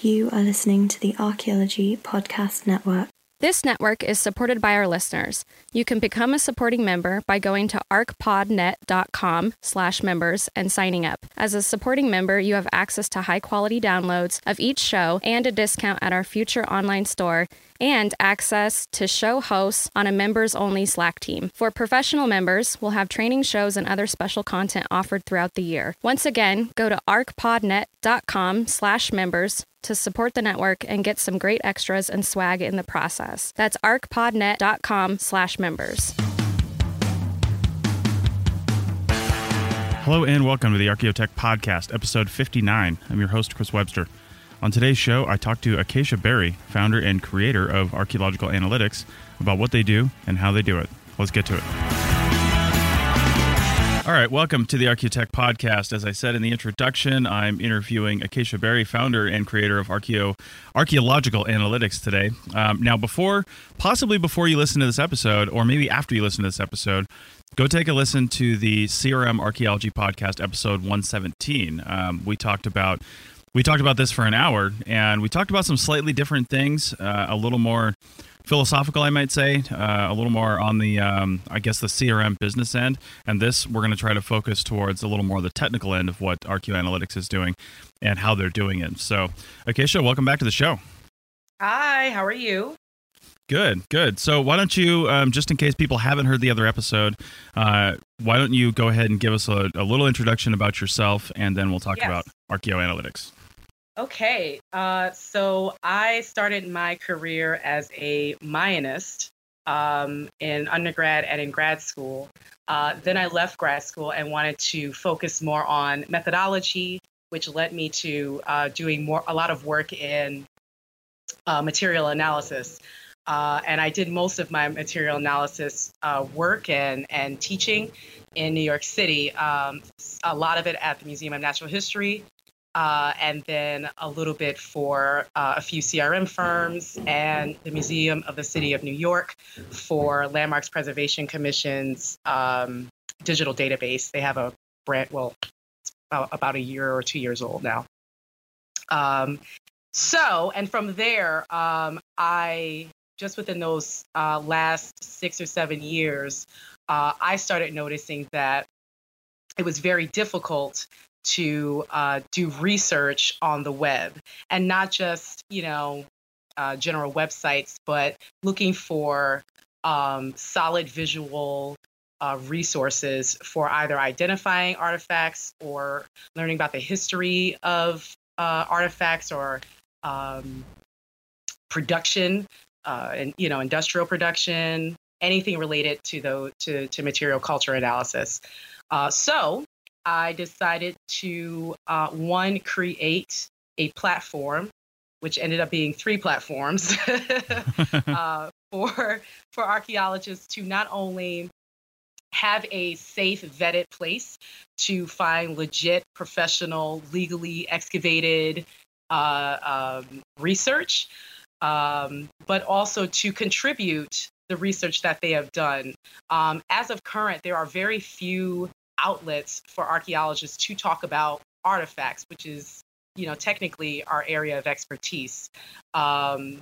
You are listening to the Archaeology Podcast Network. This network is supported by our listeners. You can become a supporting member by going to arcpodnet.com slash members and signing up. As a supporting member, you have access to high-quality downloads of each show and a discount at our future online store and access to show hosts on a members only Slack team. For professional members, we'll have training shows and other special content offered throughout the year. Once again, go to arcpodnet.com slash members to support the network and get some great extras and swag in the process. That's arcpodnet.com slash members. Hello and welcome to the Archaeotech Podcast, episode 59. I'm your host, Chris Webster. On today's show, I talked to Acacia Berry, founder and creator of Archaeological Analytics, about what they do and how they do it. Let's get to it. All right, welcome to the Archaeotech Podcast. As I said in the introduction, I'm interviewing Acacia Berry, founder and creator of Archeo Archaeological Analytics today. Um, now, before, possibly before you listen to this episode, or maybe after you listen to this episode, go take a listen to the CRM Archaeology Podcast, episode 117. Um, we talked about we talked about this for an hour and we talked about some slightly different things, uh, a little more philosophical, I might say, uh, a little more on the, um, I guess, the CRM business end. And this, we're going to try to focus towards a little more the technical end of what Archaeo Analytics is doing and how they're doing it. So, Acacia, welcome back to the show. Hi, how are you? Good, good. So, why don't you, um, just in case people haven't heard the other episode, uh, why don't you go ahead and give us a, a, little introduction about yourself, and then we'll talk yes. about Archaeo Analytics. Okay, uh, so I started my career as a Mayanist um, in undergrad and in grad school. Uh, then I left grad school and wanted to focus more on methodology, which led me to uh, doing more a lot of work in uh, material analysis. Uh, and I did most of my material analysis uh, work and, and teaching in New York City. Um, a lot of it at the Museum of Natural History, uh, and then a little bit for uh, a few CRM firms and the Museum of the City of New York for Landmarks Preservation Commission's um, digital database. They have a brand, well, about a year or two years old now. Um, so, and from there, um, I just within those uh, last six or seven years, uh, I started noticing that it was very difficult to uh, do research on the web and not just, you know, uh, general websites, but looking for um, solid visual uh, resources for either identifying artifacts or learning about the history of uh, artifacts or um, production uh, and you know industrial production anything related to the to, to material culture analysis. Uh, so I decided to uh, one create a platform, which ended up being three platforms uh, for for archaeologists to not only have a safe vetted place to find legit professional legally excavated uh, um, research um, but also to contribute the research that they have done. Um, as of current there are very few outlets for archaeologists to talk about artifacts, which is, you know, technically our area of expertise. Um,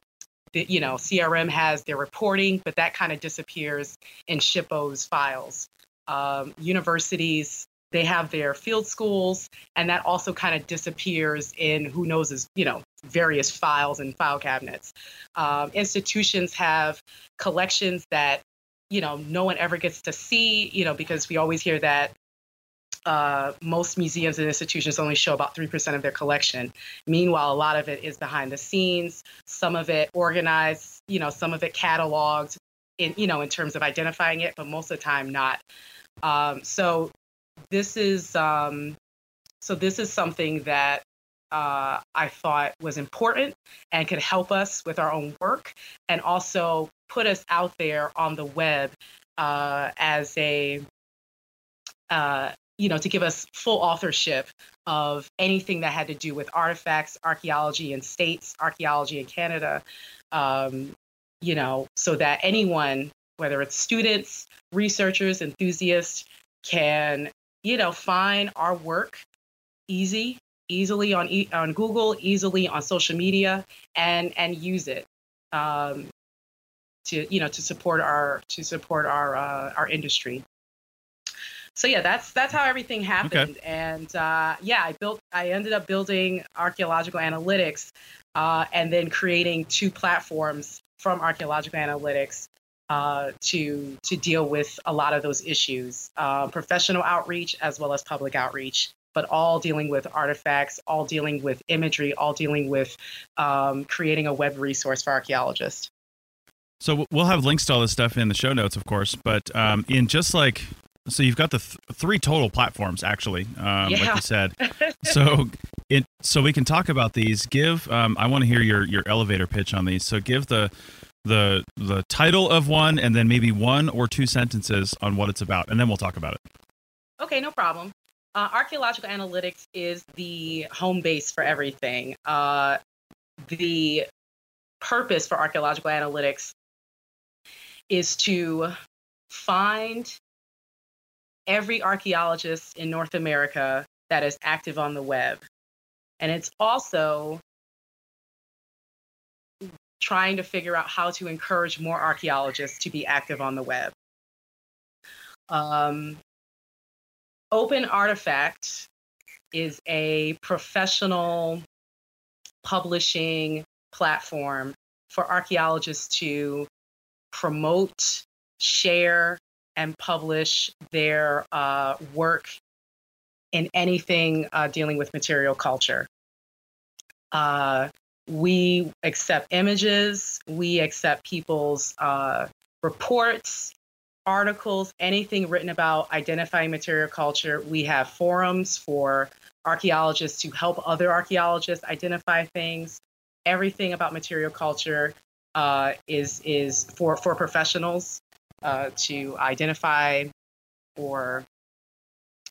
the, you know, CRM has their reporting, but that kind of disappears in SHPO's files. Um, universities, they have their field schools, and that also kind of disappears in who knows is, you know, various files and file cabinets. Um, institutions have collections that you know no one ever gets to see you know because we always hear that uh, most museums and institutions only show about 3% of their collection. Meanwhile, a lot of it is behind the scenes, some of it organized, you know, some of it cataloged in, you know, in terms of identifying it, but most of the time not. Um, so this is, um, so this is something that uh, I thought was important and could help us with our own work and also put us out there on the web uh, as a uh, you know, to give us full authorship of anything that had to do with artifacts, archaeology in states, archaeology in Canada, um, you know, so that anyone, whether it's students, researchers, enthusiasts, can, you know, find our work easy easily on on Google, easily on social media, and and use it um, to you know to support our to support our uh, our industry. So yeah, that's that's how everything happened. Okay. And uh, yeah, I built I ended up building archaeological analytics uh, and then creating two platforms from archaeological analytics uh, to to deal with a lot of those issues, uh, professional outreach as well as public outreach, but all dealing with artifacts, all dealing with imagery, all dealing with um, creating a web resource for archaeologists. So we'll have links to all this stuff in the show notes, of course. But um, in just like so, you've got the th- three total platforms, actually, um, yeah. like you said. so it so we can talk about these. Give um, I want to hear your your elevator pitch on these. So give the the the title of one and then maybe one or two sentences on what it's about and then we'll talk about it okay no problem uh, archaeological analytics is the home base for everything uh, the purpose for archaeological analytics is to find every archaeologist in north america that is active on the web and it's also trying to figure out how to encourage more archaeologists to be active on the web. Um, Open Artifact is a professional publishing platform for archaeologists to promote, share, and publish their uh, work in anything uh, dealing with material culture. Uh, we accept images, we accept people's uh, reports, articles, anything written about identifying material culture. We have forums for archaeologists to help other archaeologists identify things. Everything about material culture uh, is is for for professionals uh, to identify or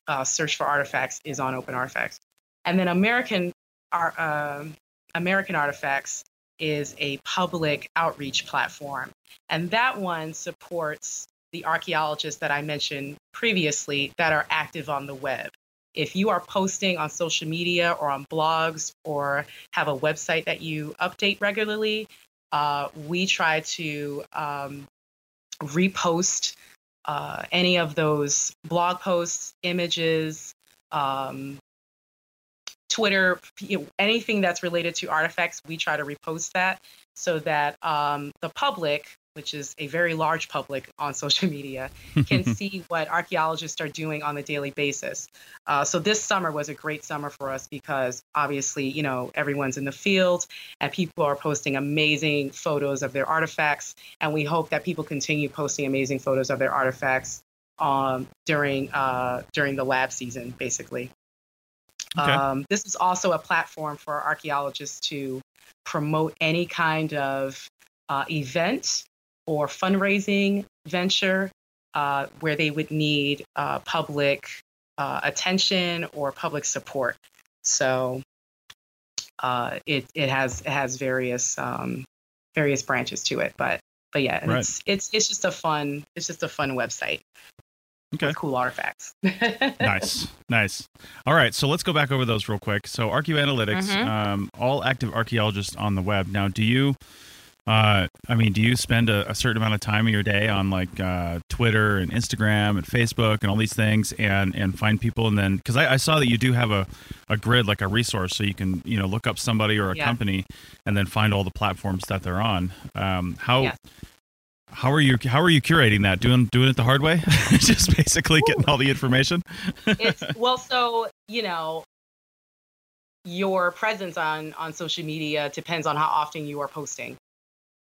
uh, search for artifacts is on Open Artifacts. And then American um, American Artifacts is a public outreach platform. And that one supports the archaeologists that I mentioned previously that are active on the web. If you are posting on social media or on blogs or have a website that you update regularly, uh, we try to um, repost uh, any of those blog posts, images, um, Twitter, you know, anything that's related to artifacts, we try to repost that so that um, the public, which is a very large public on social media, can see what archaeologists are doing on a daily basis. Uh, so this summer was a great summer for us because obviously, you know, everyone's in the field and people are posting amazing photos of their artifacts. And we hope that people continue posting amazing photos of their artifacts um, during uh, during the lab season, basically. Okay. Um, this is also a platform for archaeologists to promote any kind of uh, event or fundraising venture uh, where they would need uh, public uh, attention or public support. So uh, it it has it has various um, various branches to it, but but yeah, right. it's it's it's just a fun it's just a fun website. Okay. Cool artifacts. nice, nice. All right, so let's go back over those real quick. So, Archaeoanalytics, mm-hmm. um, all active archaeologists on the web. Now, do you? Uh, I mean, do you spend a, a, certain amount of time of your day on like uh, Twitter and Instagram and Facebook and all these things, and and find people, and then because I, I, saw that you do have a, a grid like a resource, so you can you know look up somebody or a yeah. company, and then find all the platforms that they're on. Um, how yeah. How are you? How are you curating that? Doing doing it the hard way? Just basically getting all the information. it's well, so you know, your presence on on social media depends on how often you are posting.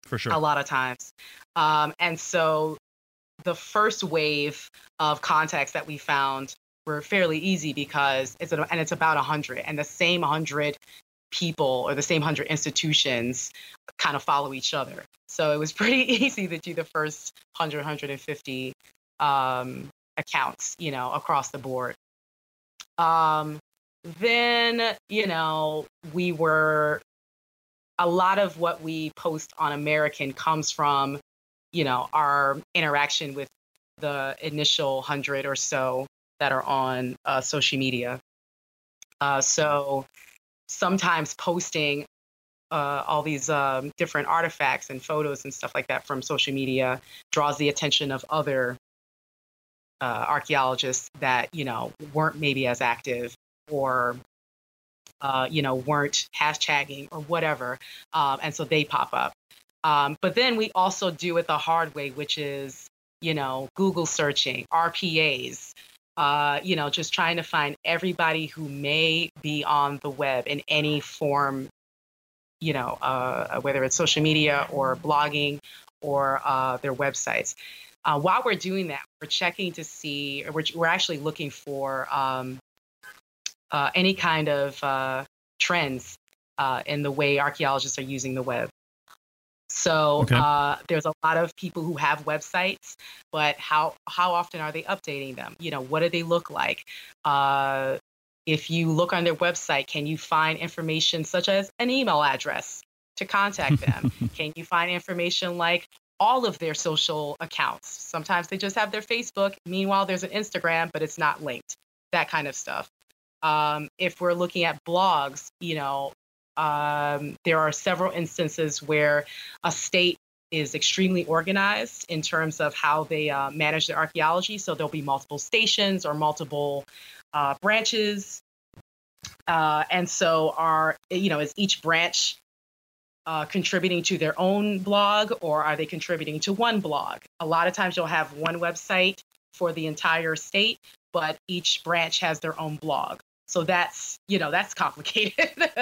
For sure. A lot of times, um, and so the first wave of contacts that we found were fairly easy because it's a, and it's about 100 and the same 100 people or the same 100 institutions kind of follow each other. So it was pretty easy to do the first 100, 150 um, accounts, you know, across the board. Um, then, you know, we were, a lot of what we post on American comes from, you know, our interaction with the initial 100 or so that are on uh, social media. Uh, so sometimes posting uh, all these um, different artifacts and photos and stuff like that from social media draws the attention of other uh, archaeologists that you know weren't maybe as active or uh, you know weren't hashtagging or whatever, um, and so they pop up. Um, but then we also do it the hard way, which is you know Google searching, RPAs, uh, you know, just trying to find everybody who may be on the web in any form, you know, uh, whether it's social media or blogging or uh, their websites. Uh, while we're doing that, we're checking to see, we're, we're actually looking for um, uh, any kind of uh, trends in the way archaeologists are using the web. So okay. uh, there's a lot of people who have websites, but how how often are they updating them? You know, what do they look like? Uh, if you look on their website, can you find information such as an email address to contact them? can you find information like all of their social accounts? Sometimes they just have their Facebook. Meanwhile, there's an Instagram, but it's not linked. That kind of stuff. Um, if we're looking at blogs, you know, um, there are several instances where a state is extremely organized in terms of how they uh, manage their archaeology. So there'll be multiple stations or multiple uh, branches. Uh, and so are, you know, is each branch uh, contributing to their own blog or are they contributing to one blog? A lot of times you'll have one website for the entire state, but each branch has their own blog. So that's, you know, that's complicated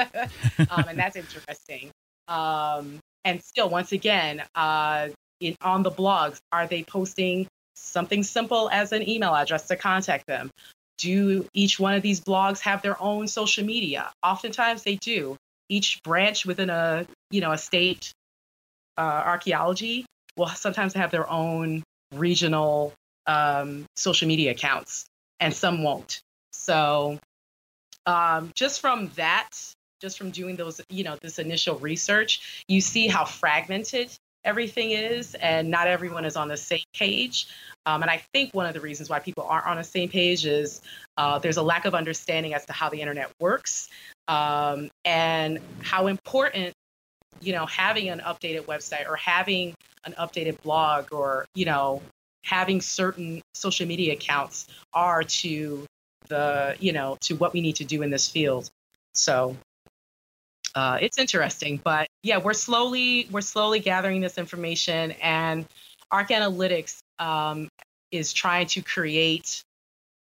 um, and that's interesting. Um, and still, once again, uh, in, on the blogs, are they posting something simple as an email address to contact them? Do each one of these blogs have their own social media? Oftentimes they do. Each branch within a, you know, a state uh, archaeology will sometimes have their own regional um, social media accounts, and some won't. So um, just from that, just from doing those, you know, this initial research, you see how fragmented everything is, and not everyone is on the same page. Um, and I think one of the reasons why people aren't on the same page is uh, there's a lack of understanding as to how the internet works um, and how important you know having an updated website or having an updated blog or you know having certain social media accounts are to the you know to what we need to do in this field. So uh, it's interesting but yeah we're slowly we're slowly gathering this information and arc analytics um, is trying to create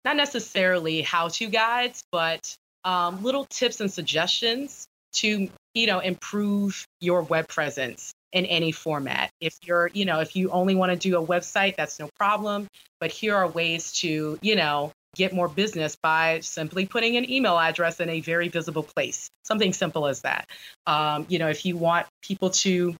not necessarily how to guides but um, little tips and suggestions to you know improve your web presence in any format. If you're you know if you only want to do a website that's no problem but here are ways to you know get more business by simply putting an email address in a very visible place. Something simple as that. Um, you know, if you want people to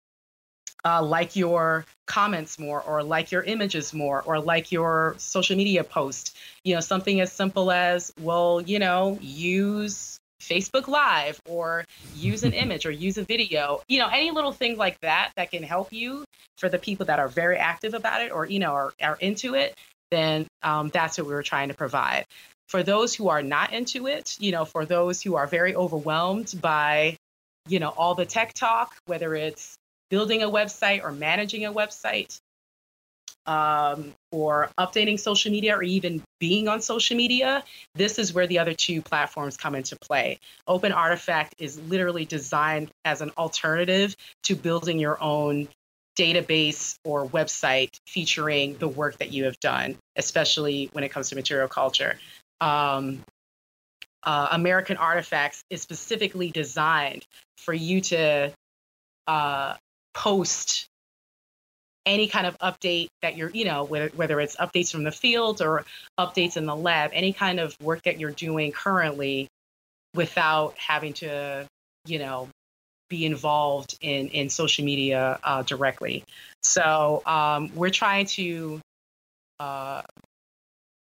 uh, like your comments more or like your images more or like your social media post, you know, something as simple as, well, you know, use Facebook Live or use an image or use a video, you know, any little thing like that that can help you for the people that are very active about it or, you know, are, are into it then um, that's what we were trying to provide. For those who are not into it, you know, for those who are very overwhelmed by, you know, all the tech talk, whether it's building a website or managing a website, um, or updating social media or even being on social media, this is where the other two platforms come into play. Open Artifact is literally designed as an alternative to building your own database or website featuring the work that you have done, especially when it comes to material culture. Um, uh, American Artifacts is specifically designed for you to uh, post any kind of update that you're, you know, whether, whether it's updates from the field or updates in the lab, any kind of work that you're doing currently without having to, you know, be involved in in social media uh, directly. So um, we're trying to uh,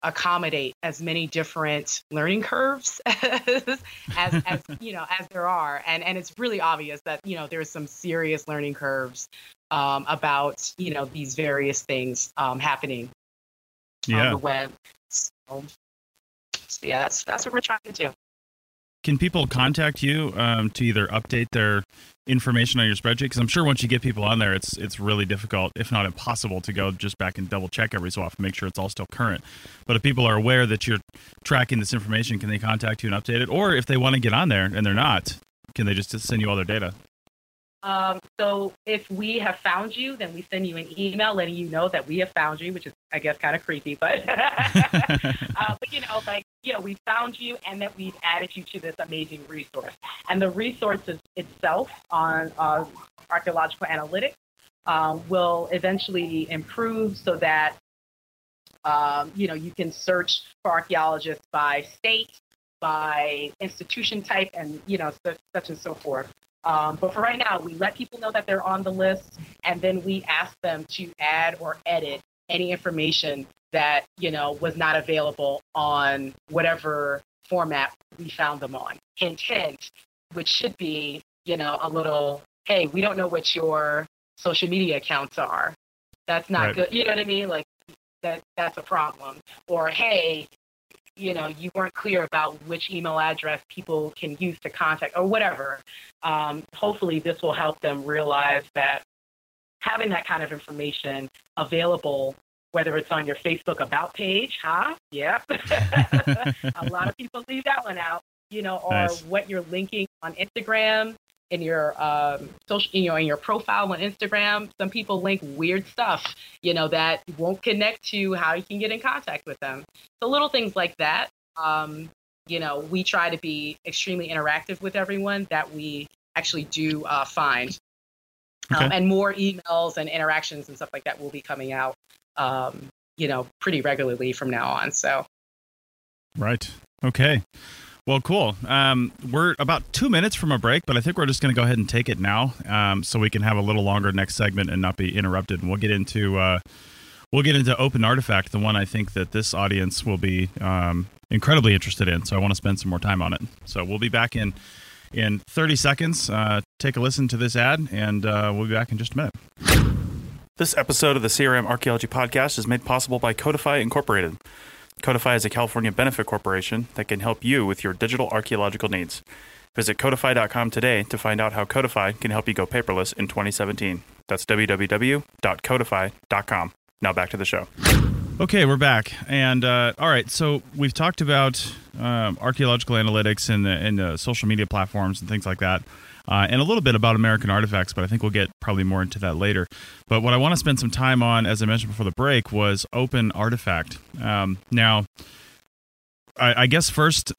accommodate as many different learning curves as, as, as you know as there are, and and it's really obvious that you know there's some serious learning curves um, about you know these various things um, happening yeah. on the web. So, so yeah, that's that's what we're trying to do. Can people contact you um, to either update their information on your spreadsheet? Because I'm sure once you get people on there, it's it's really difficult, if not impossible, to go just back and double check every so often, make sure it's all still current. But if people are aware that you're tracking this information, can they contact you and update it? Or if they want to get on there and they're not, can they just send you all their data? Um, so if we have found you, then we send you an email letting you know that we have found you, which is, I guess, kind of creepy, but, uh, but you know, like, you know, we found you and that we've added you to this amazing resource. And the resource itself on uh, archaeological analytics um, will eventually improve so that, um, you know, you can search for archaeologists by state, by institution type, and, you know, such, such and so forth. Um, but for right now, we let people know that they're on the list, and then we ask them to add or edit any information that you know was not available on whatever format we found them on. Hint, hint, which should be you know a little, hey, we don't know what your social media accounts are. That's not right. good. You know what I mean? Like that that's a problem. Or hey, you know you weren't clear about which email address people can use to contact or whatever um, hopefully this will help them realize that having that kind of information available whether it's on your facebook about page huh yeah a lot of people leave that one out you know or nice. what you're linking on instagram in your um, social, you know, in your profile on Instagram, some people link weird stuff, you know, that won't connect to how you can get in contact with them. So little things like that. Um, you know, we try to be extremely interactive with everyone that we actually do uh, find. Um, okay. Um, and more emails and interactions and stuff like that will be coming out, um, you know, pretty regularly from now on. So, right. Okay. Well, cool. Um, we're about two minutes from a break, but I think we're just going to go ahead and take it now, um, so we can have a little longer next segment and not be interrupted. And we'll get into uh, we'll get into Open Artifact, the one I think that this audience will be um, incredibly interested in. So I want to spend some more time on it. So we'll be back in in 30 seconds. Uh, take a listen to this ad, and uh, we'll be back in just a minute. This episode of the CRM Archaeology Podcast is made possible by Codifi Incorporated. Codifi is a California benefit corporation that can help you with your digital archaeological needs. Visit codifi.com today to find out how Codifi can help you go paperless in 2017. That's www.codifi.com. Now back to the show. Okay, we're back. And uh, all right, so we've talked about um, archaeological analytics and the, and the social media platforms and things like that uh, and a little bit about American artifacts, but I think we'll get probably more into that later. But what I want to spend some time on, as I mentioned before the break, was Open Artifact. Um, now, I, I, guess first.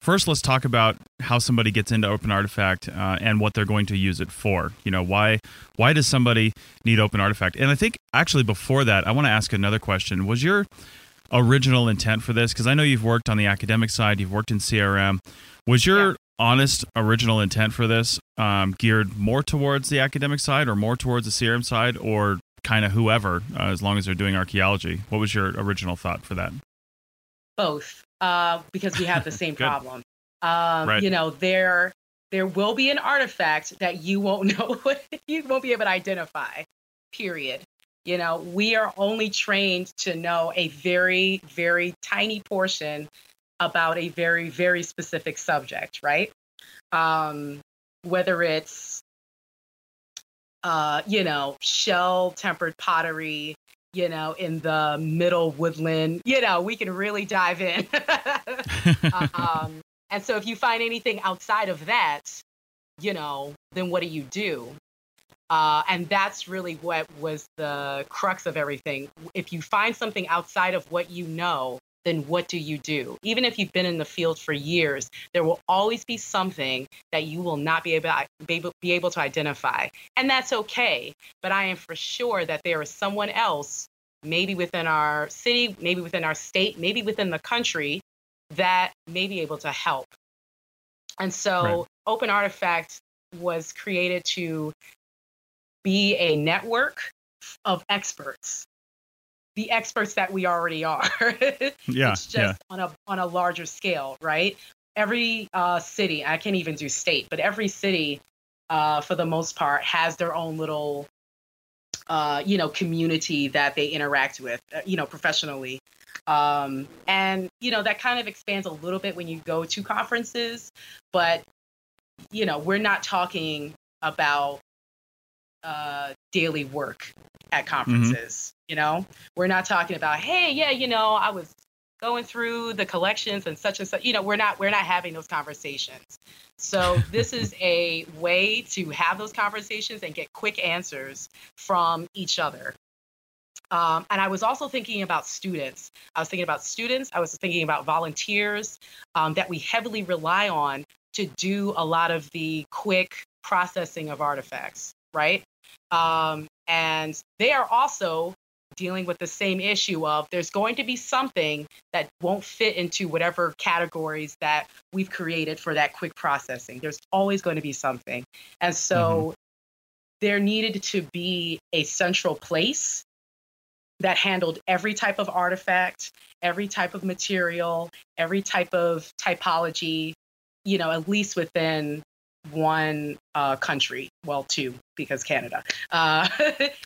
First, let's talk about how somebody gets into Open Artifact uh, and what they're going to use it for. You know, why why does somebody need Open Artifact? And I think actually before that, I want to ask another question. Was your original intent for this? Because I know you've worked on the academic side, you've worked in CRM. Was your yeah honest original intent for this um, geared more towards the academic side or more towards the CRM side or kind of whoever uh, as long as they're doing archaeology. What was your original thought for that? Both uh, because we have the same problem. Um, right. you know there there will be an artifact that you won't know what you won't be able to identify period. You know we are only trained to know a very very tiny portion about a very, very specific subject, right? Um, whether it's, uh, you know, shell tempered pottery, you know, in the middle woodland, you know, we can really dive in. um, and so if you find anything outside of that, you know, then what do you do? Uh, and that's really what was the crux of everything. If you find something outside of what you know, then what do you do? Even if you've been in the field for years, there will always be something that you will not be able, be able, be able to identify. And that's okay. But I am for sure that there is someone else, maybe within our city, maybe within our state, maybe within the country, that may be able to help. And so right. Open Artifact was created to be a network of experts the experts that we already are. yeah, it's just yeah. on a on a larger scale, right? Every uh, city, I can't even do state, but every city, uh, for the most part, has their own little, uh, you know, community that they interact with, uh, you know, professionally. Um, and you know that kind of expands a little bit when you go to conferences, but you know we're not talking about uh, daily work at Mm-hmm. conferences. You know, we're not talking about hey, yeah, you know, I was going through the collections and such and such. You know, we're not we're not having those conversations. So this is a way to have those conversations and get quick answers from each other. Um, and I was also thinking about students. I was thinking about students. I was thinking about volunteers um, that we heavily rely on to do a lot of the quick processing of artifacts, right? Um, and they are also dealing with the same issue of there's going to be something that won't fit into whatever categories that we've created for that quick processing. There's always going to be something. And so mm-hmm. there needed to be a central place that handled every type of artifact, every type of material, every type of typology, you know, at least within one uh, country. Well, two, because Canada. Uh,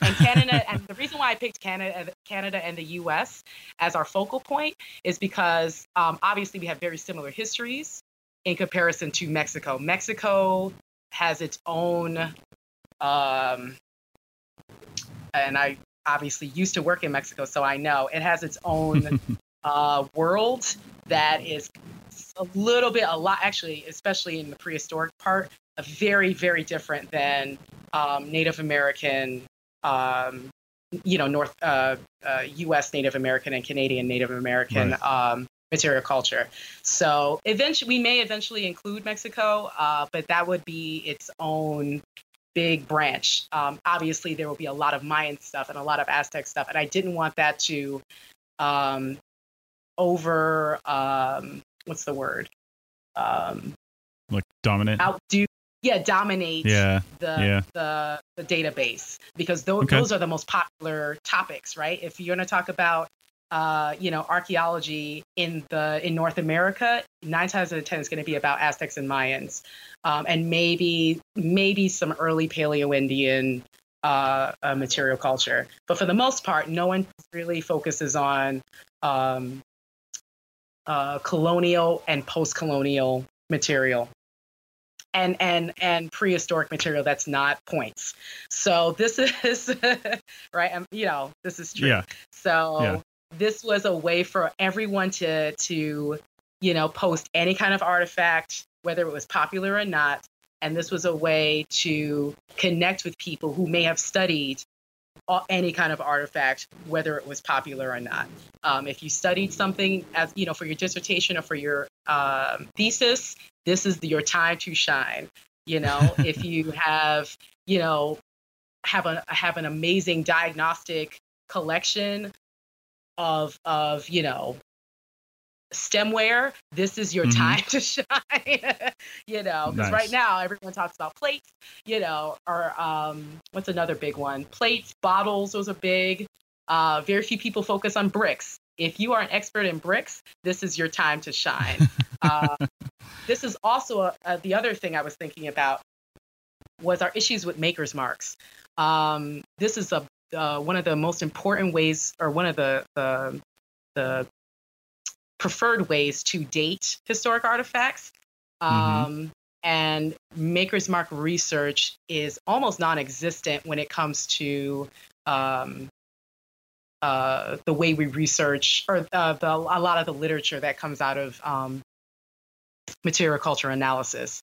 and Canada, and the reason why I picked Canada, Canada and the U.S. as our focal point is because um, obviously we have very similar histories in comparison to Mexico. Mexico has its own, um, and I obviously used to work in Mexico, so I know it has its own uh, world that is a little bit, a lot, actually, especially in the prehistoric part, a very, very different than um, Native American, um, you know, North uh, uh, U.S. Native American and Canadian Native American um, material culture. So eventually, we may eventually include Mexico, uh, but that would be its own big branch. Um, obviously, there will be a lot of Mayan stuff and a lot of Aztec stuff, and I didn't want that to um, over um, what's the word um, Like dominant. outdo yeah dominate Yeah. the, yeah. the the database because those Okay. those are the most popular topics right if you're going to talk about uh, you know archaeology in the in North America nine times out of ten is going to be about Aztecs and Mayans um, and maybe maybe some early Paleo Indian uh, uh, material culture but for the most part no one really focuses on um, uh, colonial and post-colonial material and and and prehistoric material that's not points so this is right um, you know this is true Yeah. so Yeah. this was a way for everyone to to you know post any kind of artifact whether it was popular or not and this was a way to connect with people who may have studied any kind of artifact whether it was popular or not. Um, if you studied something as you know for your dissertation or for your um, thesis this is your time to shine. You know if you have you know have a have an amazing diagnostic collection of of you know stemware this is your Mhm. time to shine you know because Nice. right now everyone talks about plates you know or um what's another big one plates bottles those are big uh very few people focus on bricks if you are an expert in bricks this is your time to shine uh, this is also a, a, the other thing I was thinking about was our issues with makers marks. Um, this is a uh, one of the most important ways, or one of the, the the preferred ways to date historic artifacts. Um, Mhm. And makers mark research is almost non-existent when it comes to um, uh, the way we research, or uh, the, a lot of the literature that comes out of um, material culture analysis.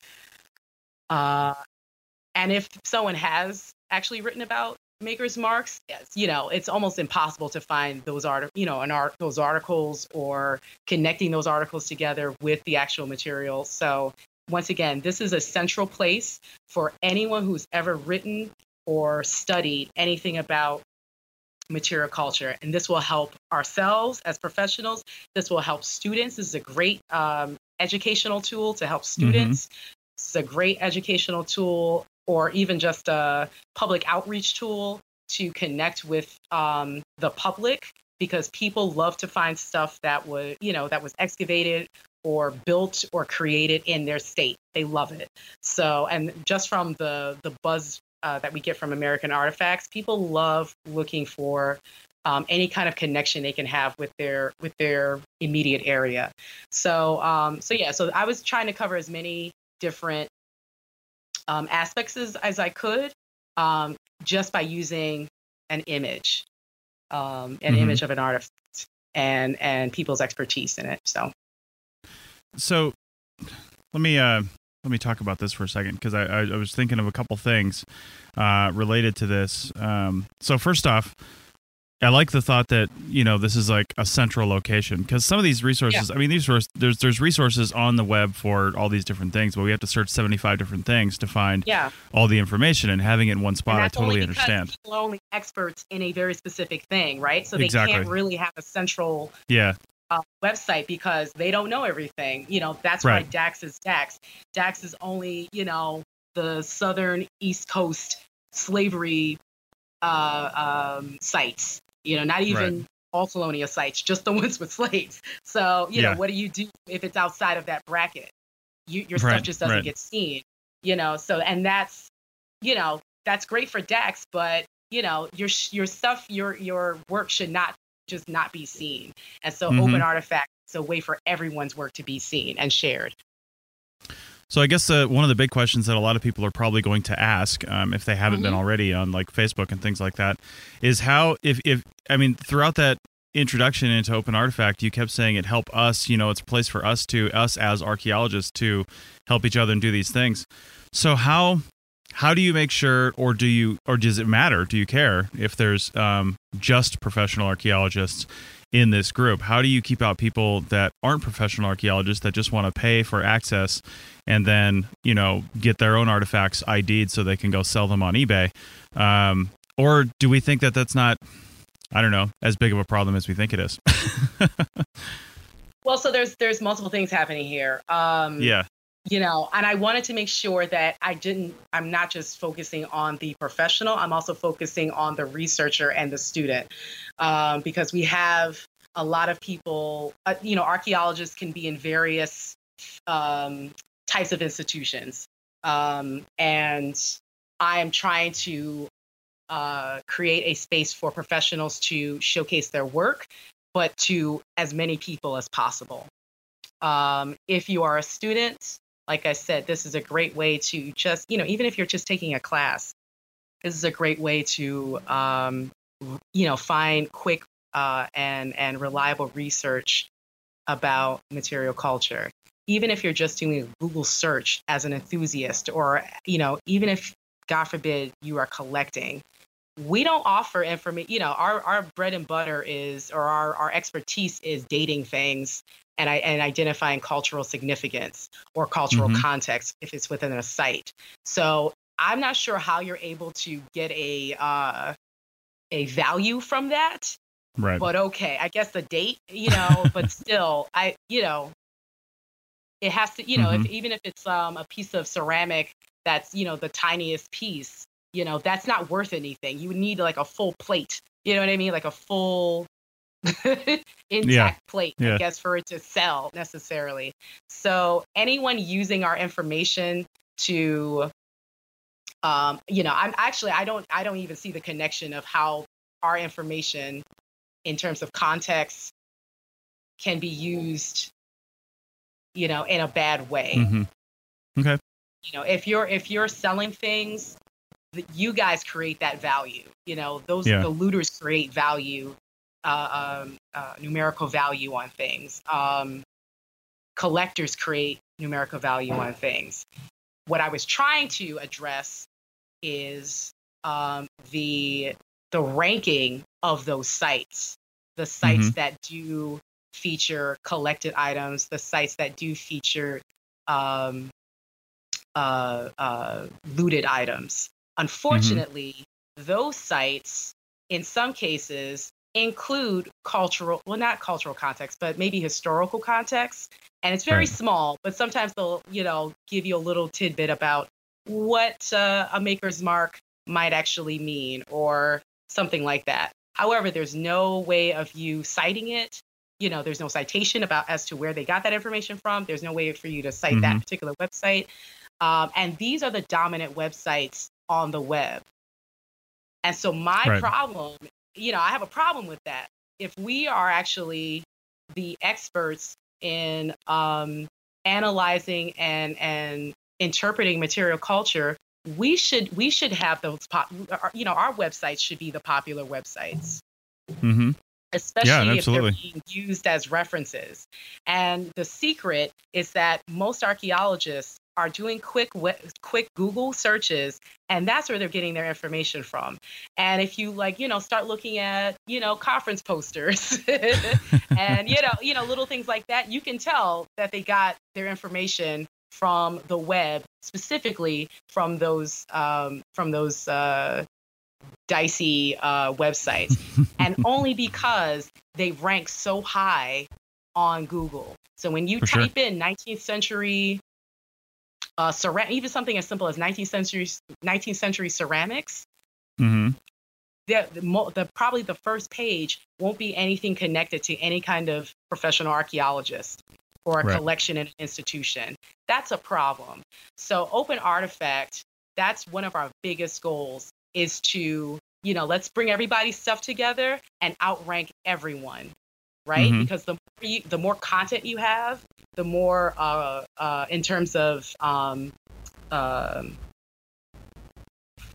Uh, and if someone has actually written about makers marks, yes, you know, it's almost impossible to find those art, you know, an art, those articles or connecting those articles together with the actual material. So once again, this is a central place for anyone who's ever written or studied anything about material culture. And this will help ourselves as professionals. This will help students. This is a great um, educational tool to help students. This is a great educational tool, or even just a public outreach tool to connect with um, the public because people love to find stuff that was, you know, that was excavated or built or created in their state. They love it. So, and just from the the buzz uh, that we get from American artifacts, people love looking for um, any kind of connection they can have with their with their immediate area. So um, so yeah, so I was trying to cover as many different um, aspects as, as I could um, just by using an image, um, an mm-hmm. image of an artifact and and people's expertise in it. So so let me uh let me talk about this for a second because I, I, I was thinking of a couple things uh, related to this. Um, so first off, I like the thought that you know this is like a central location because some of these resources. Yeah. I mean, these res- there's there's resources on the web for all these different things, but we have to search 75 different things to find yeah. all the information. And having it in one spot, I totally understand. People only experts in a very specific thing, right? So they exactly. can't really have a central yeah uh, website because they don't know everything. You know, that's right. why DAACS is DAACS. DAACS is only you know the southern East Coast slavery uh, um, sites you know, not even right. all colonial sites, just the ones with slaves. So, you yeah. know, what do you do if it's outside of that bracket? You, your right. stuff just doesn't right. get seen, you know. So, and that's, you know, that's great for DAACS, but you know, your your stuff, your your work should not just not be seen. And so, mm-hmm. Open Artifact is a way for everyone's work to be seen and shared. So I guess uh, one of the big questions that a lot of people are probably going to ask, um, if they haven't mm-hmm. been already on like Facebook and things like that, is how if if I mean throughout that introduction into Open Artifact, you kept saying it help us. You know, it's a place for us to us as archaeologists to help each other and do these things. So how how do you make sure, or do you, or does it matter? Do you care if there's um, just professional archaeologists? In this group? How do you keep out people that aren't professional archaeologists that just want to pay for access and then, you know, get their own artifacts ID'd so they can go sell them on eBay? Um, or do we think that that's not, I don't know, as big of a problem as we think it is? well, so there's there's multiple things happening here. Um, yeah you know and i wanted to make sure that i didn't i'm not just focusing on the professional i'm also focusing on the researcher and the student. Um, because we have a lot of people uh, you know archaeologists can be in various um, types of institutions. Um, and i am trying to uh, create a space for professionals to showcase their work but to as many people as possible. Um, if you are a student like I said, this is a great way to just, you know, even if you're just taking a class, this is a great way to, um, you know, find quick uh, and and reliable research about material culture. Even if you're just doing a Google search as an enthusiast, or you know, even if God forbid you are collecting, we don't offer information. You know, our our bread and butter is, or our our expertise is dating things and, I, and identifying cultural significance or cultural mm-hmm. context if it's within a site. So I'm not sure how you're able to get a uh, a value from that. Right. But okay, I guess the date, you know, but still, I, you know, it has to, you know, mm-hmm. if, even if it's um, a piece of ceramic that's, you know, the tiniest piece, you know, that's not worth anything. You would need like a full plate. You know what I mean? Like a full intact yeah. plate, yeah. I guess, for it to sell necessarily. So anyone using our information to um, you know, I'm actually I don't I don't even see the connection of how our information in terms of context can be used, you know, in a bad way. Mm-hmm. Okay. You know, if you're if you're selling things, you guys create that value. You know, those yeah. the looters create value uh, um, uh, numerical value on things. Um, collectors create numerical value on things. What I was trying to address is um, the the ranking of those sites, the sites mm-hmm. that do feature collected items, the sites that do feature um, uh, uh, looted items. Mm-hmm. Unfortunately, mm-hmm. those sites, in some cases, include cultural, well, not cultural context, but maybe historical context. And it's very right. small, but sometimes they'll, you know, give you a little tidbit about what uh, a maker's mark might actually mean or something like that. However, there's no way of you citing it. You know, there's no citation about as to where they got that information from. There's no way for you to cite mm-hmm. that particular website. Um, and these are the dominant websites on the web. And so my right. problem you know, I have a problem with that. If we are actually the experts in um, analyzing and and interpreting material culture, we should we should have those pop, you know our websites should be the popular websites mm-hmm. Especially Yeah, if they're being used as references. And the secret is that most archaeologists are doing quick quick google searches and that's where they're getting their information from. And if you like you know start looking at you know conference posters and you know you know little things like that you can tell that they got their information from the web specifically from those um, from those uh, dicey uh, websites and only because they rank so high on google so when you For sure. type in 19th century uh, cera- even something as simple as 19th century 19th century ceramics hmm the, the, mo- the probably the first page won't be anything connected to any kind of professional archaeologist or a Right. collection in an institution. That's a problem. So open artifact, that's one of our biggest goals is to, you know, let's bring everybody's stuff together and outrank everyone. Right? Mhm. Because the more you, the more content you have, the more uh, uh, in terms of um, um,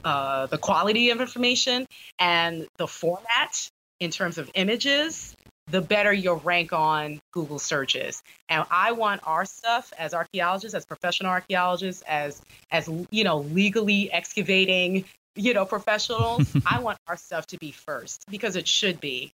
uh, the quality of information and the format in terms of images, the better your rank on Google searches. And I want our stuff as archaeologists, as professional archaeologists, as as you know, legally excavating, you know, professionals. I want our stuff to be first because it should be.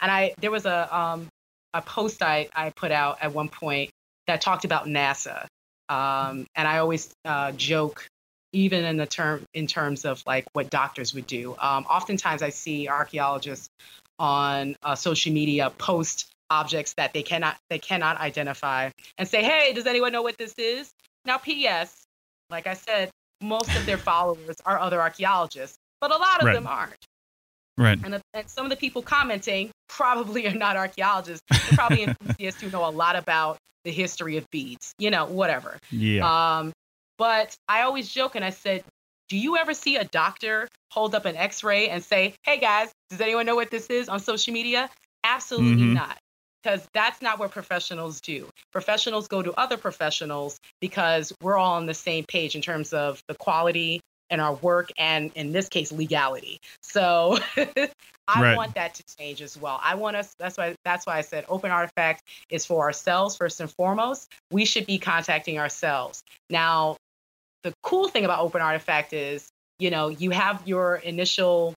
And I there was a um a post I, I put out at one point that talked about NASA. Um, and I always uh, joke even in the term in terms of like what doctors would do. Um, oftentimes, I see archaeologists on uh, social media post objects that they cannot they cannot identify and say, "Hey, does anyone know what this is?" Now, P.S. Like I said, most of their followers are other archaeologists, but a lot of Right. them aren't. Right. And, and some of the people commenting probably are not archaeologists. They're probably enthusiasts who know a lot about the history of beads. You know, whatever. Yeah. Um, but I always joke and I said, do you ever see a doctor hold up an x-ray and say, hey guys, does anyone know what this is on social media? Absolutely Mhm. not. Because that's not what professionals do. Professionals go to other professionals because we're all on the same page in terms of the quality in our work and in this case legality. So I Right. want that to change as well. I want us that's why that's why I said open artifact is for ourselves first and foremost. We should be contacting ourselves. Now, the cool thing about open artifact is, you know, you have your initial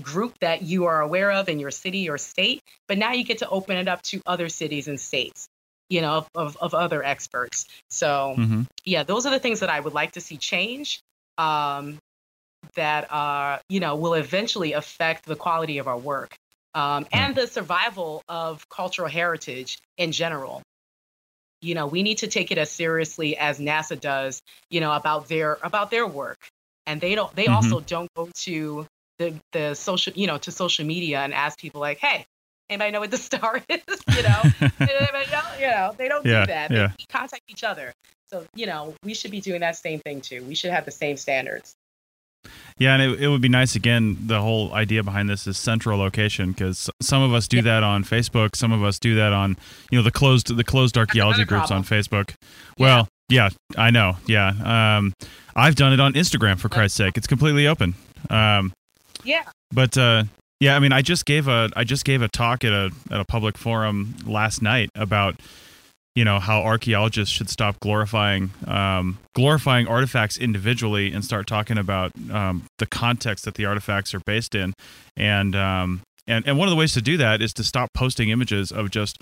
group that you are aware of in your city or state, but now you get to open it up to other cities and states, you know, of, of, of other experts. So hmm yeah, those are the things that I would like to see change. Um, that uh, you know will eventually affect the quality of our work um, and the survival of cultural heritage in general. You know, we need to take it as seriously as NASA does. You know about their about their work, and they don't. They Mhm. also don't go to the the social you know to social media and ask people like, hey. Anybody know what the star is? you know, you know, they don't Yeah, do that. yeah. They contact each other. So, you know, we should be doing that same thing too. We should have the same standards. Yeah, and it, it would be nice again. The whole idea behind this is central location because some of us do Yeah. that on Facebook. Some of us do that on you know the closed the closed archaeology groups on Facebook. Yeah. Well, yeah, I know. Yeah, um, I've done it on Instagram for Christ's sake. It's completely open. Um, Yeah. but uh, yeah, I mean, I just gave a I just gave a talk at a at a public forum last night about you know how archaeologists should stop glorifying um, glorifying artifacts individually and start talking about um, the context that the artifacts are based in, and um, and and one of the ways to do that is to stop posting images of just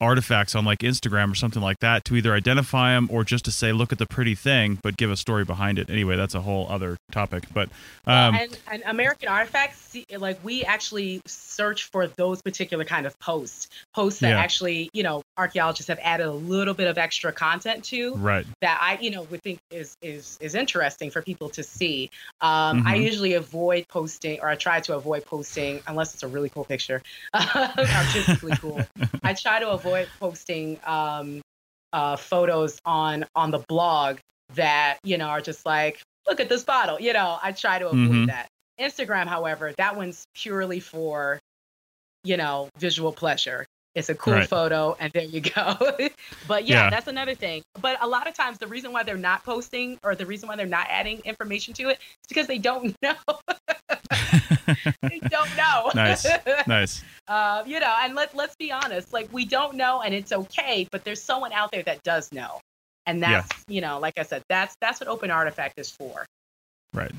artifacts on like Instagram or something like that to either identify them or just to say look at the pretty thing but give a story behind it. Anyway, that's a whole other topic, but um, and, and American Artifacts, like we actually search for those particular kind of posts, posts that Yeah. actually, you know, archaeologists have added a little bit of extra content to. right. that I, you know, would think is is is interesting for people to see. Um, I Mhm. usually avoid posting, or I try to avoid posting unless it's a really cool picture, artistically cool. I try to avoid posting um, uh, photos on on the blog that you know are just like, look at this bottle. You know, I try to avoid Mhm. that. Instagram, however, that one's purely for, you know, visual pleasure. It's a cool Right. photo, and there you go. but yeah, Yeah. that's another thing. But a lot of times, the reason why they're not posting or the reason why they're not adding information to it is because they don't know. they don't know. Nice. nice. uh, you know, and let let's be honest, like we don't know, and it's okay. But there's someone out there that does know, and Yeah. that's you know, like I said, that's that's what Open Artifact is for. Right.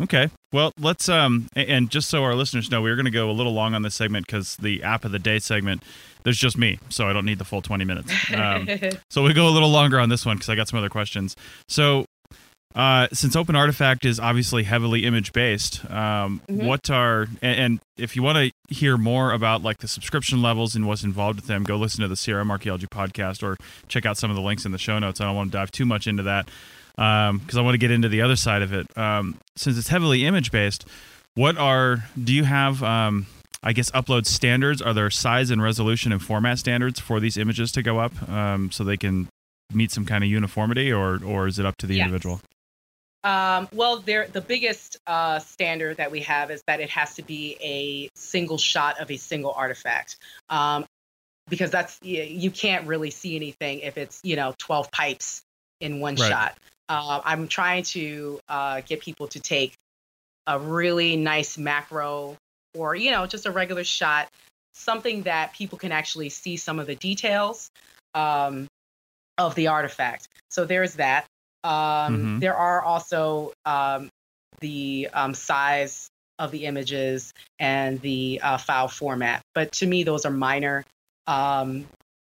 Okay. Well, let's um and just so our listeners know, we're going to go a little long on this segment because the app of the day segment, there's just me, so I don't need the full 20 minutes. Um, so we go a little longer on this one because I got some other questions. So, uh, since Open Artifact is obviously heavily image based, um, Mhm. what are and, and if you want to hear more about like the subscription levels and what's involved with them, go listen to the CRM Archaeology podcast or check out some of the links in the show notes. I don't want to dive too much into that because I want to get into the other side of it. Um, since it's heavily image based, what are do you have? Um, I guess upload standards. Are there size and resolution and format standards for these images to go up um, so they can meet some kind of uniformity, or or is it up to the Yes. individual? Um, well, there the biggest uh, standard that we have is that it has to be a single shot of a single artifact, um, because that's you, you can't really see anything if it's you know 12 pipes in one Right. shot. Uh, I'm trying to uh, get people to take a really nice macro or you know just a regular shot, something that people can actually see some of the details um, of the artifact. So there's that. Um, Mhm. There are also um, the um, size of the images and the uh, file format, but to me, those are minor. Um,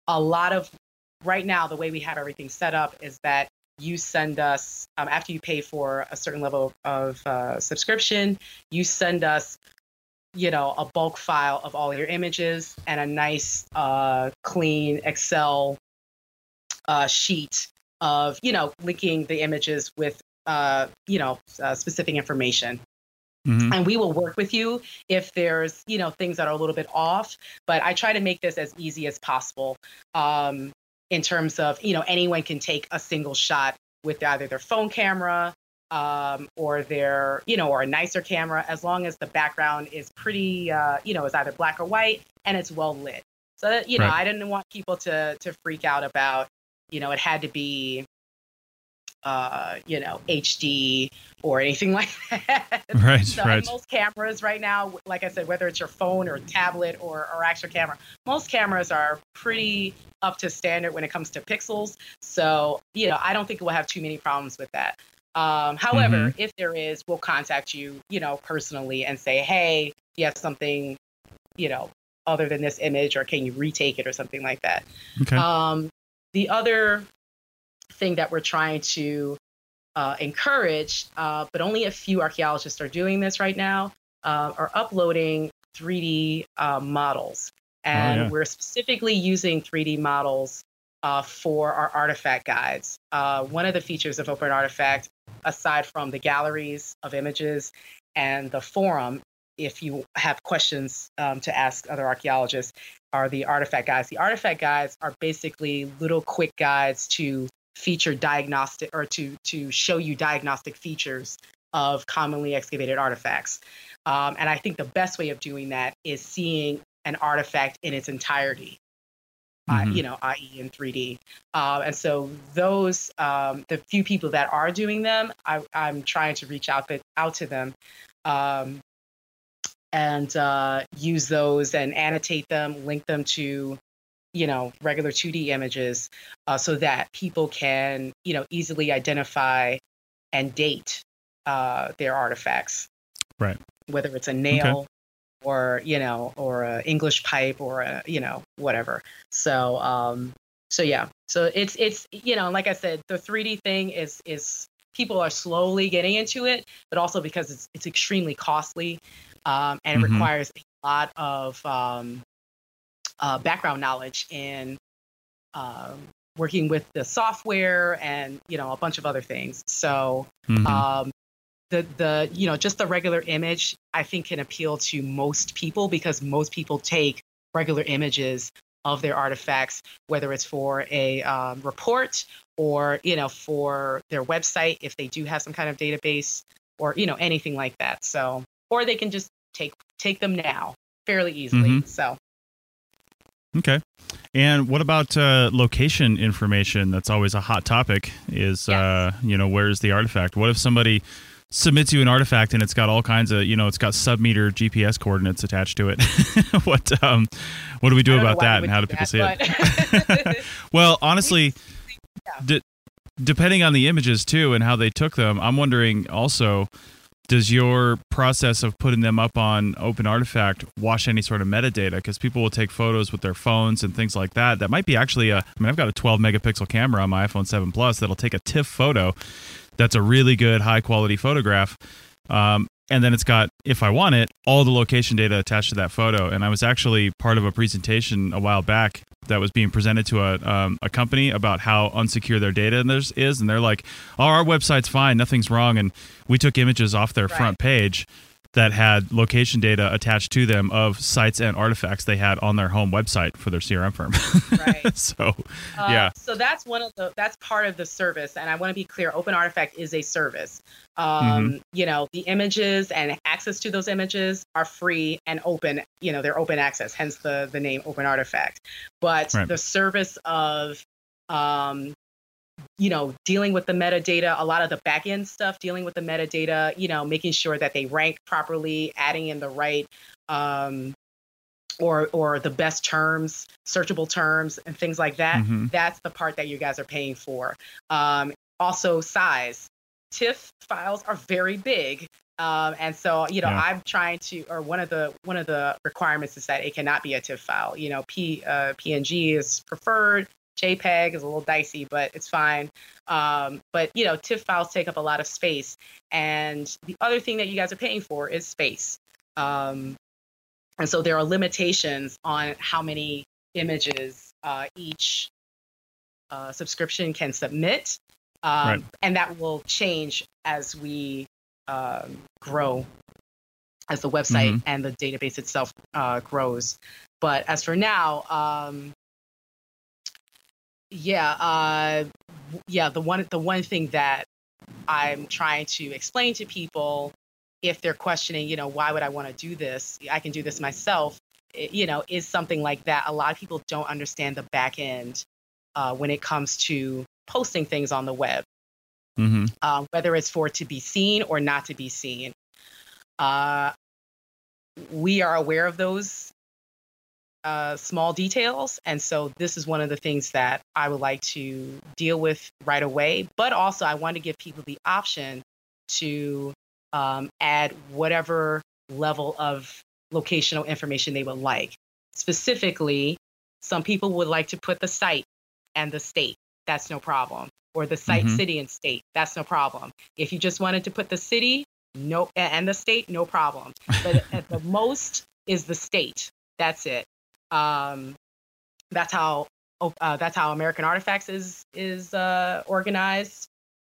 a lot of right now, the way we have everything set up is that you send us um, after you pay for a certain level of uh, subscription, you send us you know a bulk file of all your images and a nice uh, clean excel uh, sheet of you know linking the images with uh, you know uh, specific information Mhm. and we will work with you if there's you know things that are a little bit off but i try to make this as easy as possible um, in terms of you know anyone can take a single shot with either their phone camera um, or their you know or a nicer camera as long as the background is pretty uh, you know is either black or white and it's well lit so that, you know Right. i didn't want people to to freak out about you know it had to be uh, you know hd or anything like that Right. so right. most cameras right now, like I said, whether it's your phone or tablet or, or actual camera, most cameras are pretty up to standard when it comes to pixels. So, you know, I don't think we'll have too many problems with that. Um, however, Mm-hmm. if there is, we'll contact you, you know, personally and say, hey, you have something, you know, other than this image, or can you retake it or something like that. Okay. Um, the other thing that we're trying to uh, encourage, uh, but only a few archaeologists are doing this right now, uh, are uploading 3D uh, models. And yeah. we're specifically using 3D models uh, for our artifact guides. Uh, one of the features of Open Artifact, aside from the galleries of images and the forum, if you have questions um, to ask other archaeologists, are the artifact guides. The artifact guides are basically little quick guides to feature diagnostic or to to show you diagnostic features of commonly excavated artifacts. Um, and I think the best way of doing that is seeing an artifact in its entirety. Uh, Mhm. you know, i.e., in 3D. Uh, and so those, um, the few people that are doing them, I, I'm trying to reach out, but, out to them um, and uh, use those and annotate them, link them to, you know, regular 2D images, uh, so that people can, you know, easily identify and date uh, their artifacts. Right. Whether it's a nail or you know, or a English pipe or a you know whatever. So um, so yeah, so it's it's you know, like I said, the 3D thing is is people are slowly getting into it, but also because it's it's extremely costly um, and it Mhm. requires a lot of um, uh, background knowledge in um, working with the software and you know a bunch of other things. So Mhm. um, the the you know just the regular image I think can appeal to most people because most people take regular images of their artifacts, whether it's for a um, report or you know for their website if they do have some kind of database or you know anything like that. So or they can just take take them now fairly easily. Mhm. So Okay. And what about uh, location information? That's always a hot topic. Is uh, you know where's the artifact? What if somebody submits you an artifact and it's got all kinds of you know it's got submeter GPS coordinates attached to it? what um, what do we do I don't know about that, and how do would people see it? Well, honestly, Yeah. de- depending on the images too and how they took them, I'm wondering also does your process of putting them up on Open Artifact wash any sort of metadata? Because people will take photos with their phones and things like that. That might be actually a. I mean, I've got a 12 megapixel camera on my iPhone 7 Plus that'll take a TIFF photo. That's a really good, high quality photograph. Um, and then it's got, if I want it, all the location data attached to that photo. And I was actually part of a presentation a while back that was being presented to a, um, a company about how unsecure their data is. And they're like, oh, our website's fine, nothing's wrong. And we took images off their front page that had location data attached to them of sites and artifacts they had on their home website for their CRM firm. right. so, Uh, yeah. So that's one of the that's part of the service, and I want to be clear: Open Artifact is a service. Um, Mm-hmm. You know, the images and access to those images are free and open. You know, they're open access, hence the the name Open Artifact. But Right. the service of um, you know, dealing with the metadata, a lot of the back end stuff, dealing with the metadata, you know, making sure that they rank properly, adding in the right um, or or the best terms, searchable terms, and things like that. Mhm. That's the part that you guys are paying for. Um, also, size. TIFF files are very big. Um, and so, you know, Yeah. I'm trying to, or one of the one of the requirements is that it cannot be a TIFF file. You know, P uh, PNG is preferred. JPEG is a little dicey, but it's fine. Um, but you know, TIFF files take up a lot of space, and the other thing that you guys are paying for is space. Um, and so there are limitations on how many images uh, each uh, subscription can submit, um, Right. and that will change as we um, grow, as the website Mhm. and the database itself uh, grows. But as for now, um, yeah, uh, yeah, the one the one thing that I'm trying to explain to people if they're questioning, you know, why would I want to do this? I can do this myself. i- You know, is something like that. A lot of people don't understand the back end uh, when it comes to posting things on the web, hmm uh, whether it's for it to be seen or not to be seen. Uh, we are aware of those uh, small details. And so this is one of the things that I would like to deal with right away. But also, I want to give people the option to um, add whatever level of locational information they would like. Specifically, some people would like to put the site and the state. That's no problem. Or the site, Mhm. city, and state. That's no problem. If you just wanted to put the city, no, and the state, no problem. But at the most is the state. That's it. Um, that's how uh, that's how American Artifacts is is uh, organized.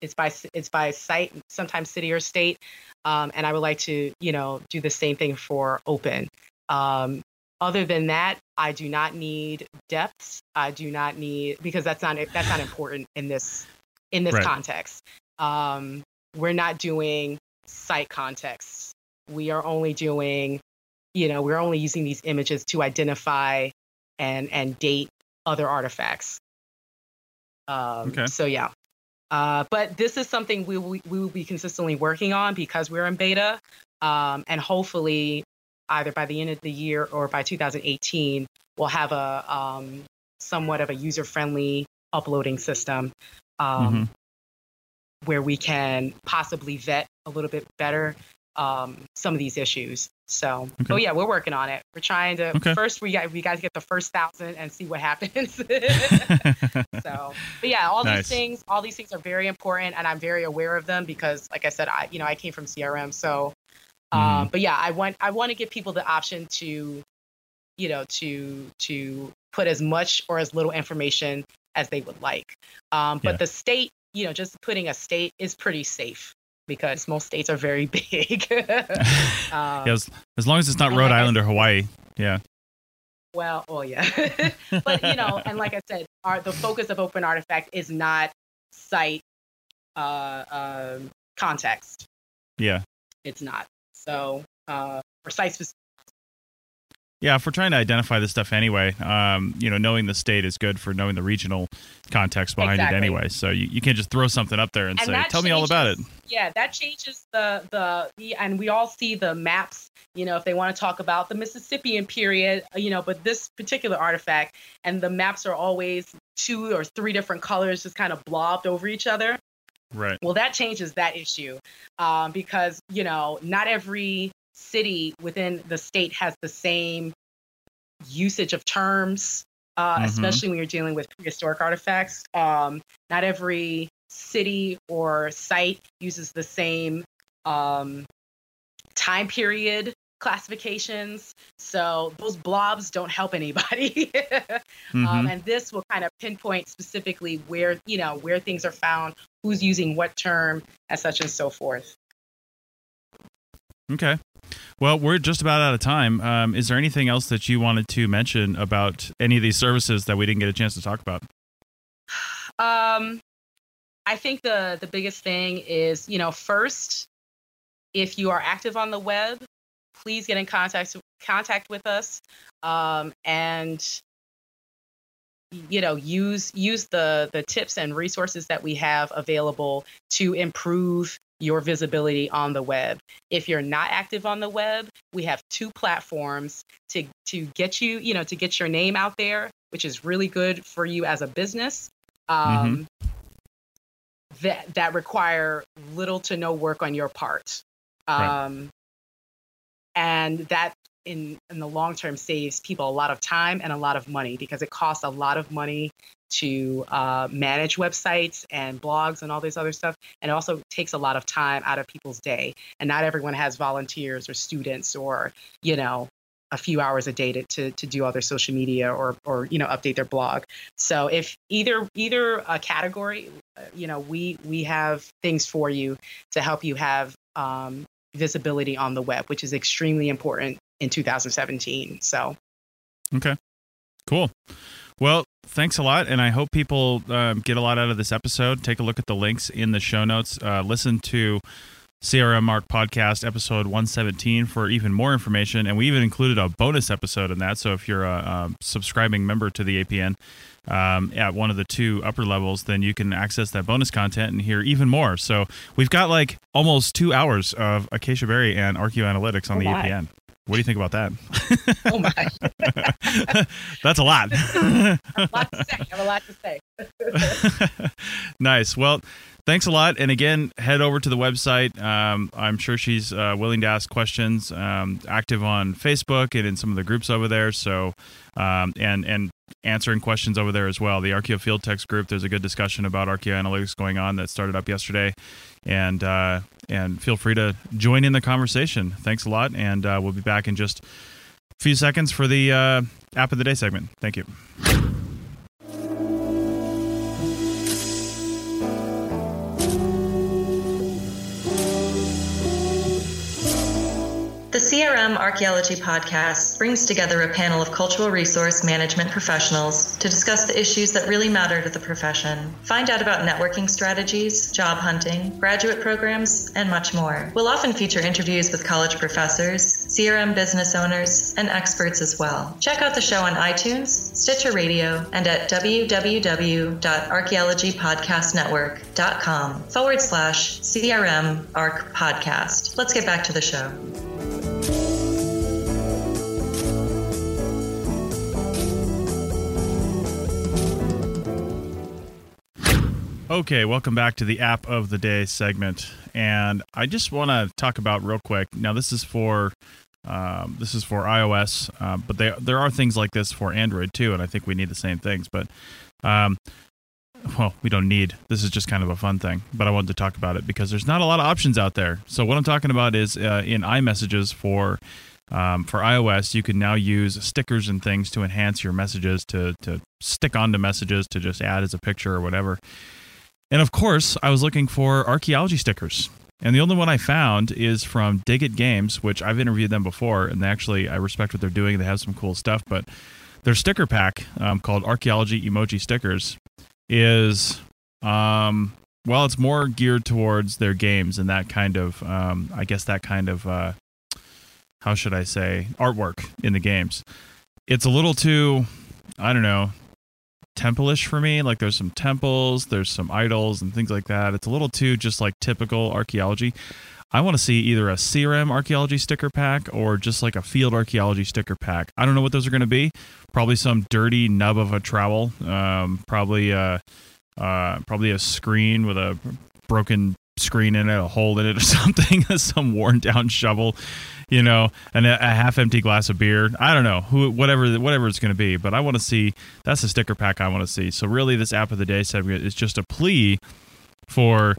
It's by it's by site, sometimes city or state. Um, and I would like to, you know, do the same thing for open. Um, other than that, I do not need depths. I do not need because that's not that's not important in this in this Right. context. Um, we're not doing site context. We are only doing, you know, we're only using these images to identify and and date other artifacts. Um, Okay. So yeah, uh, but this is something we will, we will be consistently working on because we're in beta, um, and hopefully, either by the end of the year or by 2018, we'll have a um, somewhat of a user-friendly uploading system um, where we can possibly vet a little bit better um, some of these issues. So, Okay. oh yeah, we're working on it. We're trying to Okay. first we got we got to get the first thousand and see what happens. so, but yeah, all Nice. these things, all these things are very important, and I'm very aware of them because, like I said, I you know I came from CRM, so. Um, Mhm. but yeah, I want I want to give people the option to, you know, to to put as much or as little information as they would like. Um, but Yeah. the state, you know, just putting a state is pretty safe because most states are very big. um, Yeah, as, as long as it's not Rhode like Island or Hawaii. Yeah. Well, oh yeah, but you know, and like I said, our the focus of Open Artifact is not site uh, um, context. Yeah. It's not. So uh, for site specific Yeah, if we're trying to identify this stuff anyway, um, you know, knowing the state is good for knowing the regional context behind Exactly. it anyway. So you, you can't just throw something up there and, And say, "Tell me all about it." Yeah, that changes the the the- and we all see the maps. You know, if they want to talk about the Mississippian period, you know, but this particular artifact and the maps are always two or three different colors, just kind of blobbed over each other. Right. Well, that changes that issue um, because you know not every city within the state has the same usage of terms, uh, Mhm. especially when you're dealing with prehistoric artifacts. Um, not every city or site uses the same um, time period classifications. So those blobs don't help anybody. Mhm. um, and this will kind of pinpoint specifically where you know where things are found, who's using what term, and such and so forth. Okay. Well, we're just about out of time. Um, is there anything else that you wanted to mention about any of these services that we didn't get a chance to talk about? Um, I think the the biggest thing is you know first, if you are active on the web, please get in contact contact with us, um, and you know use use the the tips and resources that we have available to improve your visibility on the web. If you're not active on the web, we have two platforms to to get you, you know, to get your name out there, which is really good for you as a business. Um, That that require little to no work on your part, Right. um, and that in in the long term saves people a lot of time and a lot of money because it costs a lot of money to uh, manage websites and blogs and all this other stuff. And it also takes a lot of time out of people's day. And not everyone has volunteers or students or you know a few hours a day to, to, to do all their social media or or you know update their blog. So if either either a category uh, you know we we have things for you to help you have um, visibility on the web which is extremely important in 2017 so Okay. Cool. Well, thanks a lot. And I hope people um, get a lot out of this episode. Take a look at the links in the show notes. Uh, listen to CRM Arch Podcast episode 117 for even more information. And we even included a bonus episode in that. So if you're a, um subscribing member to the APN um, at one of the two upper levels, then you can access that bonus content and hear even more. So we've got like almost two hours of Acacia Berry and Archaeo Analytics on Oh the. APN. What do you think about that? oh my That's a lot. a lot to say I have a lot to say nice. Well, thanks a lot. And again, head over to the website. Um, I'm sure she's uh, willing to ask questions. Um, active on Facebook and in some of the groups over there. So, um, and and answering questions over there as well. The Archeo Field Techs group. There's a good discussion about Archaeo Analytics going on that started up yesterday, and uh, and feel free to join in the conversation. Thanks a lot, and uh, we'll be back in just a few seconds for the uh, app of the day segment. Thank you. CRM Archaeology Podcast brings together a panel of cultural resource management professionals to discuss the issues that really matter to the profession. Find out about networking strategies, job hunting, graduate programs, and much more. We'll often feature interviews with college professors, CRM business owners, and experts as well. Check out the show on iTunes, Stitcher Radio, and at www.archaeologypodcastnetwork.com forward slash CRM ARC podcast. Let's get back to the show. Okay, welcome back to the app of the day segment, and I just want to talk about real quick. Now, this is for um, this is for iOS, uh, but they, there are things like this for Android too, and I think we need the same things. But um, well, we don't need. This is just kind of a fun thing, but I wanted to talk about it because there's not a lot of options out there. So what I'm talking about is uh, in iMessages for um, for iOS, you can now use stickers and things to enhance your messages, to to stick onto messages, to just add as a picture or whatever. And of course, I was looking for archaeology stickers. And the only one I found is from Dig It Games, which I've interviewed them before, and they actually I respect what they're doing. They have some cool stuff, but their sticker pack um, called Archaeology Emoji Stickers is um, well, it's more geared towards their games and that kind of, um, I guess that kind of, uh, how should I say, artwork in the games. It's a little too, I don't know, temple-ish for me. Like there's some temples, there's some idols and things like that. It's a little too just like typical archaeology. I want to see either a CRM archaeology sticker pack or just like a field archaeology sticker pack. I don't know what those are going to be. Probably some dirty nub of a trowel. Um, probably a, uh, probably a screen with a broken screen in it, a hole in it, or something. some worn down shovel, you know, and a, a half empty glass of beer. I don't know who, whatever, whatever it's going to be. But I want to see. That's a sticker pack I want to see. So really, this app of the day segment is just a plea for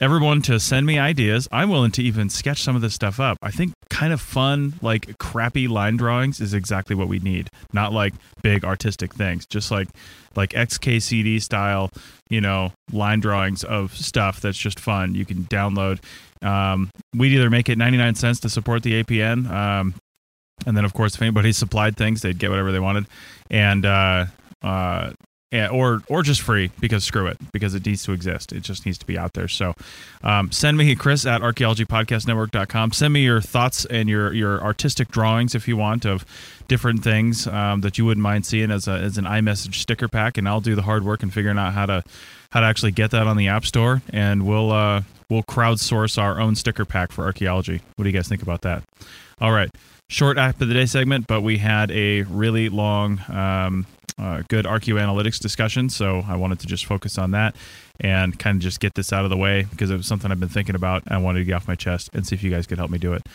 everyone to send me ideas. I'm willing to even sketch some of this stuff up. I think kind of fun, like crappy line drawings is exactly what we need. Not like big artistic things, just like like XKCD style, you know, line drawings of stuff that's just fun. You can download. Um, we'd either make it 99 cents to support the APN. Um, and then, of course, if anybody supplied things, they'd get whatever they wanted. And uh, uh, yeah, or or just free because screw it because it needs to exist. It just needs to be out there. So um, send me Chris at archaeologypodcastnetwork.com. Send me your thoughts and your your artistic drawings if you want of different things um, that you wouldn't mind seeing as a as an iMessage sticker pack, and I'll do the hard work and figuring out how to how to actually get that on the App Store, and we'll uh, we'll crowdsource our own sticker pack for archaeology. What do you guys think about that? All right short app of the day segment, but we had a really long, um, uh, good Archaeo Analytics discussion. So I wanted to just focus on that and kind of just get this out of the way because it was something I've been thinking about. I wanted to get off my chest and see if you guys could help me do it.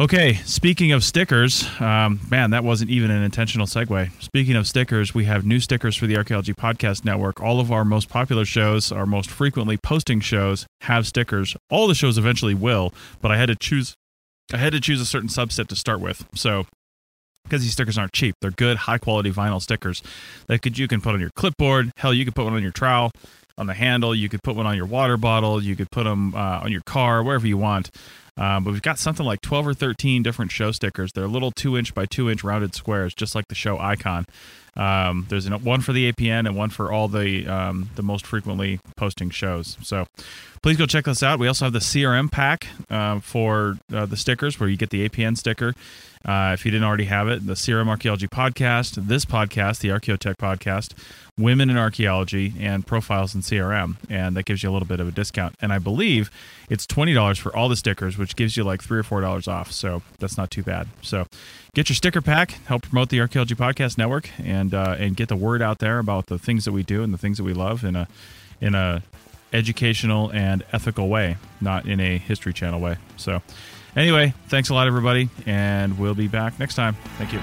Okay, speaking of stickers, um, man, that wasn't even an intentional segue. Speaking of stickers, we have new stickers for the Archaeology Podcast Network. All of our most popular shows, our most frequently posting shows, have stickers. All the shows eventually will, but I had to choose I had to choose a certain subset to start with. So because these stickers aren't cheap, they're good, high quality vinyl stickers that could you can put on your clipboard. Hell, you could put one on your trowel, on the handle. You could put one on your water bottle. You could put them uh, on your car, wherever you want. Um, but we've got something like 12 or 13 different show stickers. They're little two inch by two inch rounded squares, just like the show icon. Um, there's one for the APN and one for all the um, the most frequently posting shows. So please go check this out. We also have the CRM pack uh, for uh, the stickers, where you get the APN sticker. Uh, if you didn't already have it, the CRM Archaeology podcast, this podcast, the Archaeotech podcast, Women in Archaeology, and Profiles in CRM, and that gives you a little bit of a discount. And I believe it's twenty dollars for all the stickers, which gives you like three or four dollars off. So that's not too bad. So get your sticker pack, help promote the Archaeology Podcast Network, and uh, and get the word out there about the things that we do and the things that we love in a in a educational and ethical way, not in a History Channel way. So, anyway, thanks a lot, everybody, and we'll be back next time. Thank you.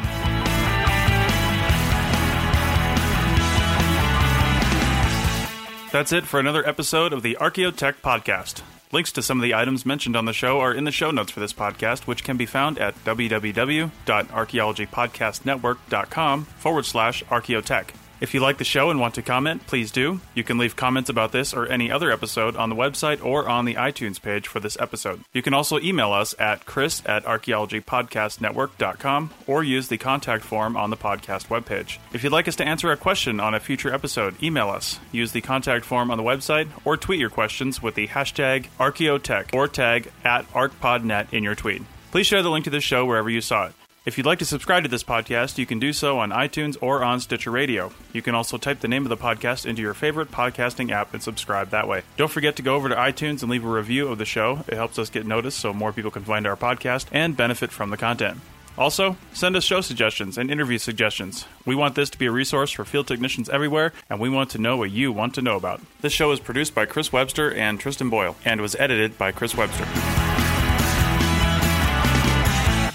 That's it for another episode of the Archaeotech Podcast. Links to some of the items mentioned on the show are in the show notes for this podcast, which can be found at www.archaeologypodcastnetwork.com forward slash archaeotech. If you like the show and want to comment, please do. You can leave comments about this or any other episode on the website or on the iTunes page for this episode. You can also email us at chris at archaeologypodcastnetwork.com or use the contact form on the podcast webpage. If you'd like us to answer a question on a future episode, email us. Use the contact form on the website or tweet your questions with the hashtag archaeotech or tag at arcpodnet in your tweet. Please share the link to this show wherever you saw it. If you'd like to subscribe to this podcast, you can do so on iTunes or on Stitcher Radio. You can also type the name of the podcast into your favorite podcasting app and subscribe that way. Don't forget to go over to iTunes and leave a review of the show. It helps us get noticed so more people can find our podcast and benefit from the content. Also, send us show suggestions and interview suggestions. We want this to be a resource for field technicians everywhere, and we want to know what you want to know about. This show is produced by Chris Webster and Tristan Boyle, and was edited by Chris Webster.